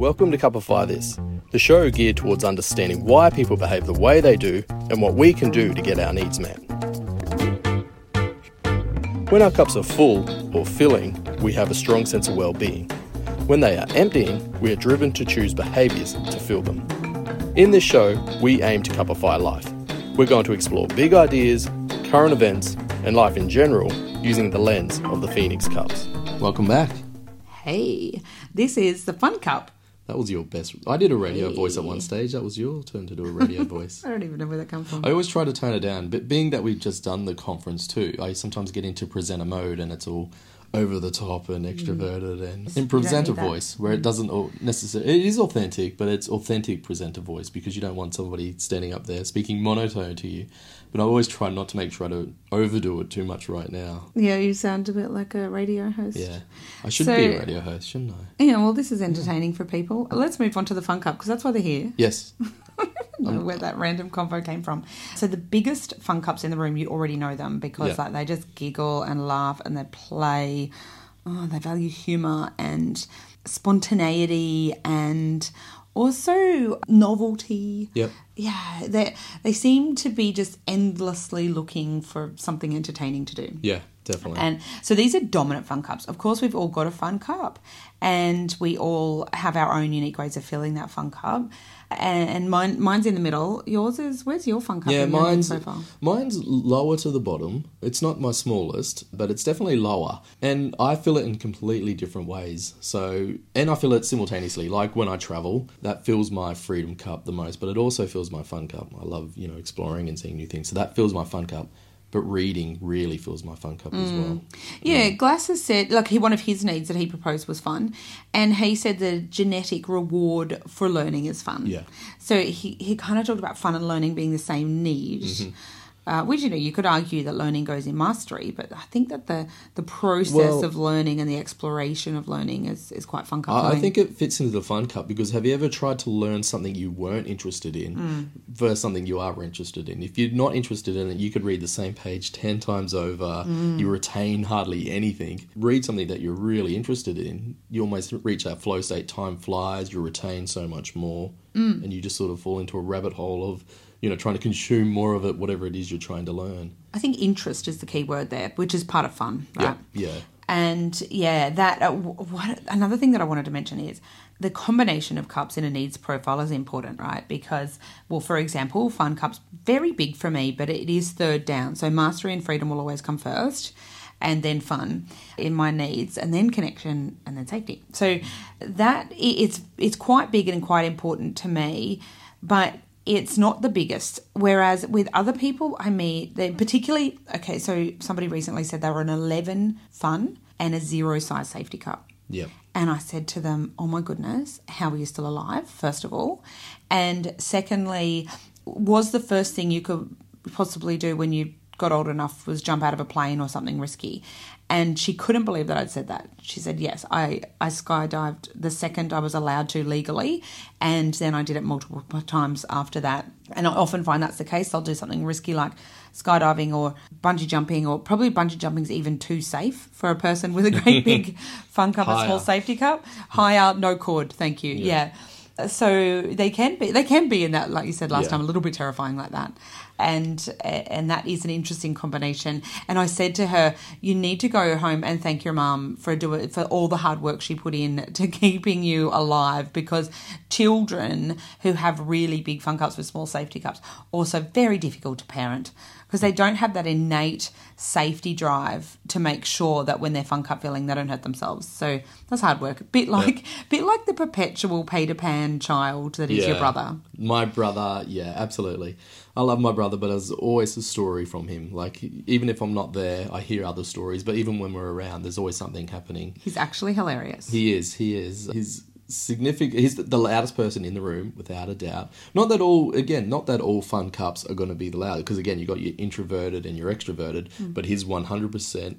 Welcome to Cupify This, the show geared towards understanding why people behave the way they do and what we can do to get our needs met. When our cups are full or filling, we have a strong sense of well-being. When they are emptying, we are driven to choose behaviours to fill them. In this show, we aim to cupify life. We're going to explore big ideas, current events, and life in general using the lens of the Phoenix Cups. Welcome back. Hey, this is the Fun Cup. That was your best. I did a radio Hey. voice at one stage. That was your turn to do a radio voice. I don't even know where that comes from. I always try to tone it down, but being that we've just done the conference too, I sometimes get into presenter mode and it's all over the top and extroverted mm. and in presenter need that. voice where it mm. doesn't all necessarily it is authentic, but it's authentic presenter voice because you don't want somebody standing up there speaking monotone to you. But I always try not to make sure I don't overdo it too much right now. Yeah, you sound a bit like a radio host. Yeah, I should So- be a radio host, shouldn't I? Yeah, well, this is entertaining for people. Let's move on to the Fun Cup because that's why they're here. Yes. Don't know um, where that random convo came from. So the biggest fun cups in the room, you already know them because Yeah. like they just giggle and laugh and they play. Oh, they value humor and spontaneity and also novelty. Yep. Yeah, they they seem to be just endlessly looking for something entertaining to do. Yeah, definitely. And so these are dominant fun cups. Of course, we've all got a fun cup, and we all have our own unique ways of filling that fun cup. And, and mine, mine's in the middle. Yours is where's your fun cup? Yeah, in your mine's mine's lower to the bottom. It's not my smallest, but it's definitely lower. And I fill it in completely different ways. So, and I fill it simultaneously. Like when I travel, that fills my freedom cup the most, but it also fills my fun cup. I love, you know, exploring and seeing new things. So that fills my fun cup. But reading really fills my fun cup as well. Yeah, Glasser said like he one of his needs that he proposed was fun, and he said the genetic reward for learning is fun. Yeah. So he he kind of talked about fun and learning being the same need. Mm-hmm. Uh, which you know you could argue that learning goes in mastery, but I think that the the process Well- of learning and the exploration of learning is, is quite fun. I, I think it fits into the fun cup because have you ever tried to learn something you weren't interested in hmm. versus something you are interested in? If you're not interested in it, you could read the same page 10 times over, hmm. you retain hardly anything. Read something that you're really interested in, you almost reach that flow state, time flies, you retain so much more, hmm. and you just sort of fall into a rabbit hole of. You know, trying to consume more of it, whatever it is you're trying to learn. I think interest is the key word there, which is part of fun, right? Yeah, yeah. And yeah, that uh, what another thing that I wanted to mention is the combination of cups in a needs profile is important, right? Because, well, for example, fun cups very big for me, but it is third down. So mastery and freedom will always come first, and then fun in my needs, and then connection, and then safety. So that it's it's quite big and quite important to me, but it's not the biggest. Whereas with other people, I meet, they particularly okay. So somebody recently said they were an eleven fun and a zero size safety cup. Yeah. And I said to them, Oh my goodness, how are you still alive? First of all. And secondly, was the first thing you could possibly do when you got old enough was jump out of a plane or something risky? And she couldn't believe that I'd said that. She said, Yes, I, I skydived the second I was allowed to legally. And then I did it multiple times after that. And I often find that's the case. I'll do something risky like skydiving or bungee jumping, or probably bungee jumping is even too safe for a person with a great big fun cup, a small safety cup. Higher, no cord, thank you. Yeah. So they can be, they can be in that, like you said last Yeah. time, a little bit terrifying like that, and and that is an interesting combination. And I said to her, you need to go home and thank your mum for do for all the hard work she put in to keeping you alive, because children who have really big fun cups with small safety cups also very difficult to parent because they don't have that innate safety drive to make sure that when they're fun cup filling they don't hurt themselves. So that's hard work. A bit like bit like the perpetual Peter Pan child that is your brother. My brother, yeah, absolutely. I love my brother, but there's always a story from him. Like, even if I'm not there, I hear other stories. But even when we're around, there's always something happening. He's actually hilarious. He is, he is. He's significant. He's the loudest person in the room, without a doubt. Not that all, again, not that all fun cups are going to be the loudest, because again, you've got your introverted and your extroverted, hmm. but he's 100% an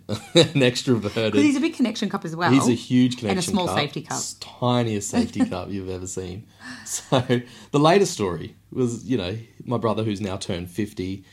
extroverted. Because he's a big connection cup as well. He's a huge connection cup And a small cup. safety cup. Tiniest safety cup you've ever seen. So the latest story was, you know, my brother who's now turned 50,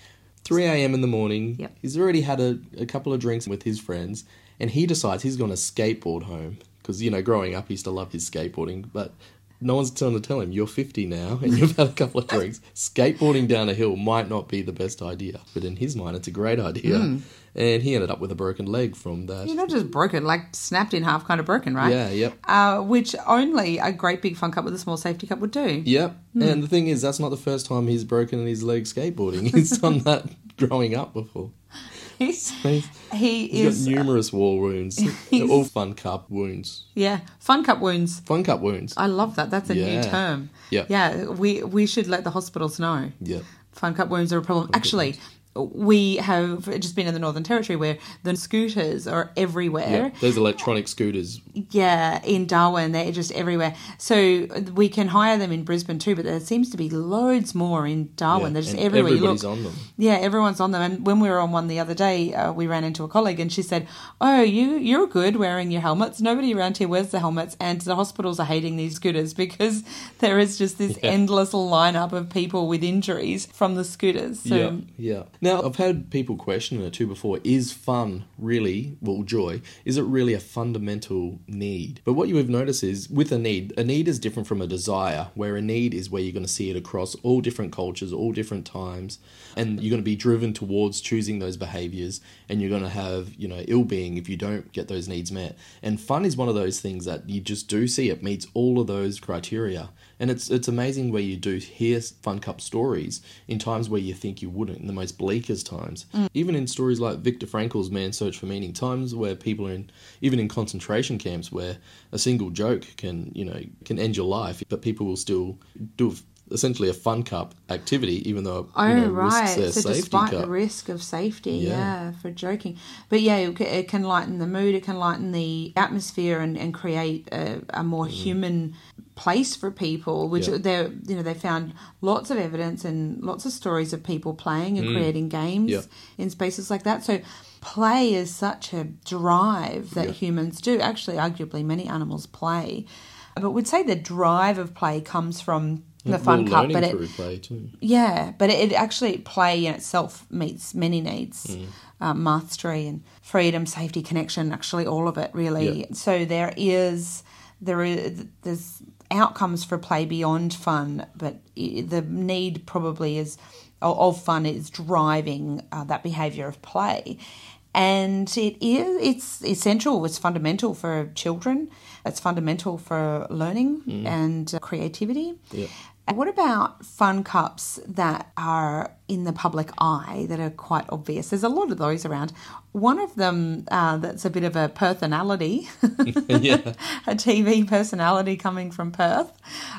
3 a.m. in the morning. Yep. He's already had a, a couple of drinks with his friends and he decides he's going to skateboard home. Because, you know, growing up, he used to love his skateboarding. But no one's trying to tell him you're 50 now and you've had a couple of drinks. Skateboarding down a hill might not be the best idea, but in his mind, it's a great idea. Hmm. And he ended up with a broken leg from that. You're not just broken, like snapped in half, kind of broken, right? Yeah, yep. Uh, which only a great big fun cup with a small safety cup would do. Yep. Hmm. And the thing is, that's not the first time he's broken his leg skateboarding. He's done that growing up before. He's, He's, he is, got numerous war wounds. They're all fun cup wounds. yeah, fun cup wounds. Fun cup wounds. I love that. That's a new term. Yeah. Yeah, we we should let the hospitals know. Yeah, Fun cup wounds are a problem. Actually, we have just been in the Northern Territory where the scooters are everywhere. Yeah. Those electronic scooters. Yeah, in Darwin, they're just everywhere. So we can hire them in Brisbane too, but there seems to be loads more in Darwin. yeah, They're just everywhere. You Everybody's on them. yeah, everyone's on them. And when we were on one the other day, uh, we ran into a colleague, and she said, "Oh, you you're good wearing your helmets. Nobody around here wears the helmets, and the hospitals are hating these scooters because there is just this Yeah. endless lineup of people with injuries from the scooters." So, yeah, yeah. Now I've had people question it too before. Is fun really, well, joy? Is it really a fundamental need? But what you have noticed is with a need, a need is different from a desire. Where a need is where you're going to see it across all different cultures, all different times, and you're going to be driven towards choosing those behaviors, and you're going to have you know ill being if you don't get those needs met. And fun is one of those things that you just do see it meets all of those criteria. And it's it's amazing where you do hear fun cup stories in times where you think you wouldn't, in the most bleakest times. Even in stories like Viktor Frankl's Man's Search for Meaning, times where people are in even in concentration camps where a single joke can, you know, can end your life, but people will still do essentially a fun cup activity, even though Oh you know, right! risks their So safety despite cup. the risk of safety, Yeah. yeah. for joking, but yeah, it, can lighten the mood. It can lighten the atmosphere and, and create a, a more human place for people. Which Mm. Yeah. they you know they found lots of evidence and lots of stories of people playing and creating games Mm. Yeah. in spaces like that. So play is such a drive that humans do. Actually, arguably, many animals play. But we'd say the drive of play comes from the fun cup, but it, yeah, but it, it actually play in itself meets many needs, Mm. uh, mastery and freedom, safety, connection. Actually, all of it really. So there is there is there's outcomes for play beyond fun, but the need probably is of of fun is driving uh, that behaviour of play. And it is it's essential, it's fundamental for children, it's fundamental for learning and uh, creativity. Yeah. What about fun cups that are in the public eye that are quite obvious? There's a lot of those around. One of them uh, that's a bit of a personality, yeah. a TV personality coming from Perth,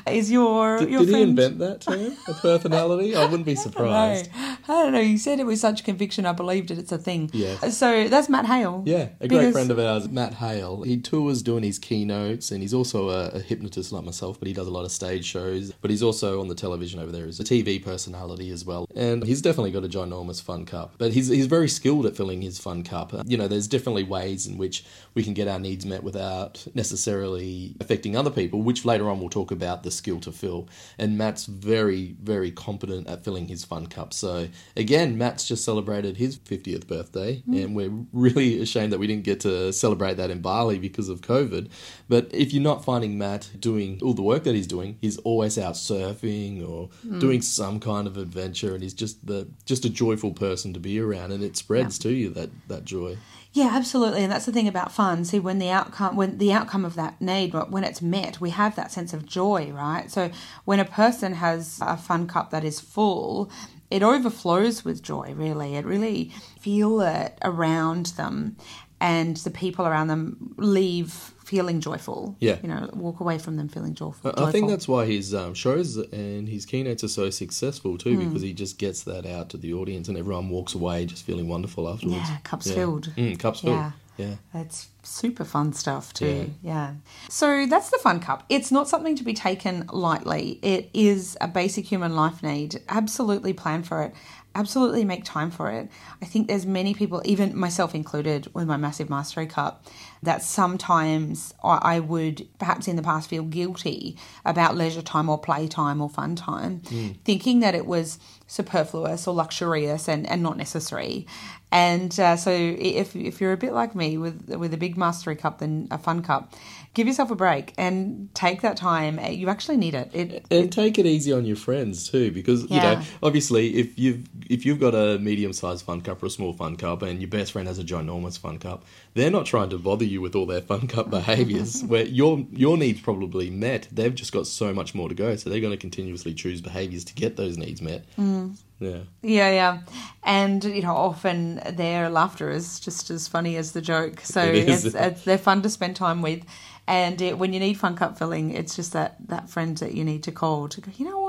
is your Did, your did he invent that term? A personality? I wouldn't be surprised. I don't know. You said it with such conviction. I believed it. It's a thing. Yeah. So that's Matt Hale. Yeah, a great Because- friend of ours, Matt Hale. He tours doing his keynotes, and he's also a, a hypnotist like myself, but he does a lot of stage shows. But he's also on the television over there as a TV personality as well. And he's definitely got a ginormous fun cup. But he's, he's very skilled at filling his fun cup. Uh, You know, there's definitely ways in which we can get our needs met without necessarily affecting other people, which later on we'll talk about the skill to fill. And Matt's very, very competent at filling his fun cup. So, again, Matt's just celebrated his 50th birthday, and we're really ashamed that we didn't get to celebrate that in Bali because of COVID. But if you're not finding Matt doing all the work that he's doing, he's always out surfing or hmm. doing some kind of adventure, and he's just the just a joyful person to be around, and it spreads to you that that joy. Yeah, absolutely, and that's the thing about fun. See, when the outcome, when the outcome of that need, when it's met, we have that sense of joy, right? So when a person has a fun cup that is full, it overflows with joy. Really, it really feel it around them, and the people around them leave feeling joyful. Yeah. you know, walk away from them feeling joyful. I- think that's why his um, shows and his keynotes are so successful too, Hmm. because he just gets that out to the audience, and everyone walks away just feeling wonderful afterwards. Yeah, cups Yeah. filled. Mm, cups Yeah. filled. Yeah. It's super fun stuff too. Yeah. So that's the fun cup. It's not something to be taken lightly. It is a basic human life need. Absolutely plan for it. Absolutely make time for it. I think there's many people, even myself included, with my massive mastery cup, that sometimes I would perhaps in the past feel guilty about leisure time or play time or fun time, thinking that it was superfluous or luxurious and, and not necessary. And uh, so if, if you're a bit like me with with a big mastery cup than a fun cup, give yourself a break and take that time. You actually need it. It and take it easy on your friends too, because you know, obviously, if you've if you've got a medium sized fun cup or a small fun cup, and your best friend has a ginormous fun cup, they're not trying to bother you with all their fun cup behaviors. where your your needs probably met, they've just got so much more to go, so they're going to continuously choose behaviors to get those needs met. Mm. Yeah, Yeah, yeah. And, you know, often their laughter is just as funny as the joke. So It it's, it's, they're fun to spend time with. And it, when you need fun cup filling, it's just that, that friend that you need to call to go, you know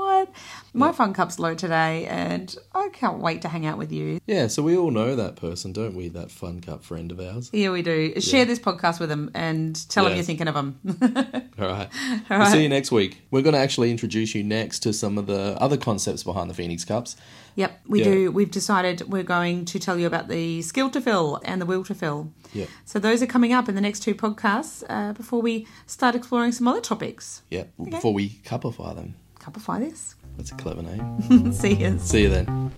My fun cup's low today and I can't wait to hang out with you. yeah. So we all know that person, don't we? That fun cup friend of ours. Yeah, we do. Share this podcast with them and tell them you're thinking of them. All right. All We'll see you next week. We're going to actually introduce you next to some of the other concepts behind the Phoenix Cups. Yep, we Yeah. do. We've decided we're going to tell you about the skill to fill and the will to fill. Yep. So those are coming up in the next two podcasts uh, before we start exploring some other topics. Yeah. Before we cupify them. Couple Fridays. That's a clever name. See you. See you then.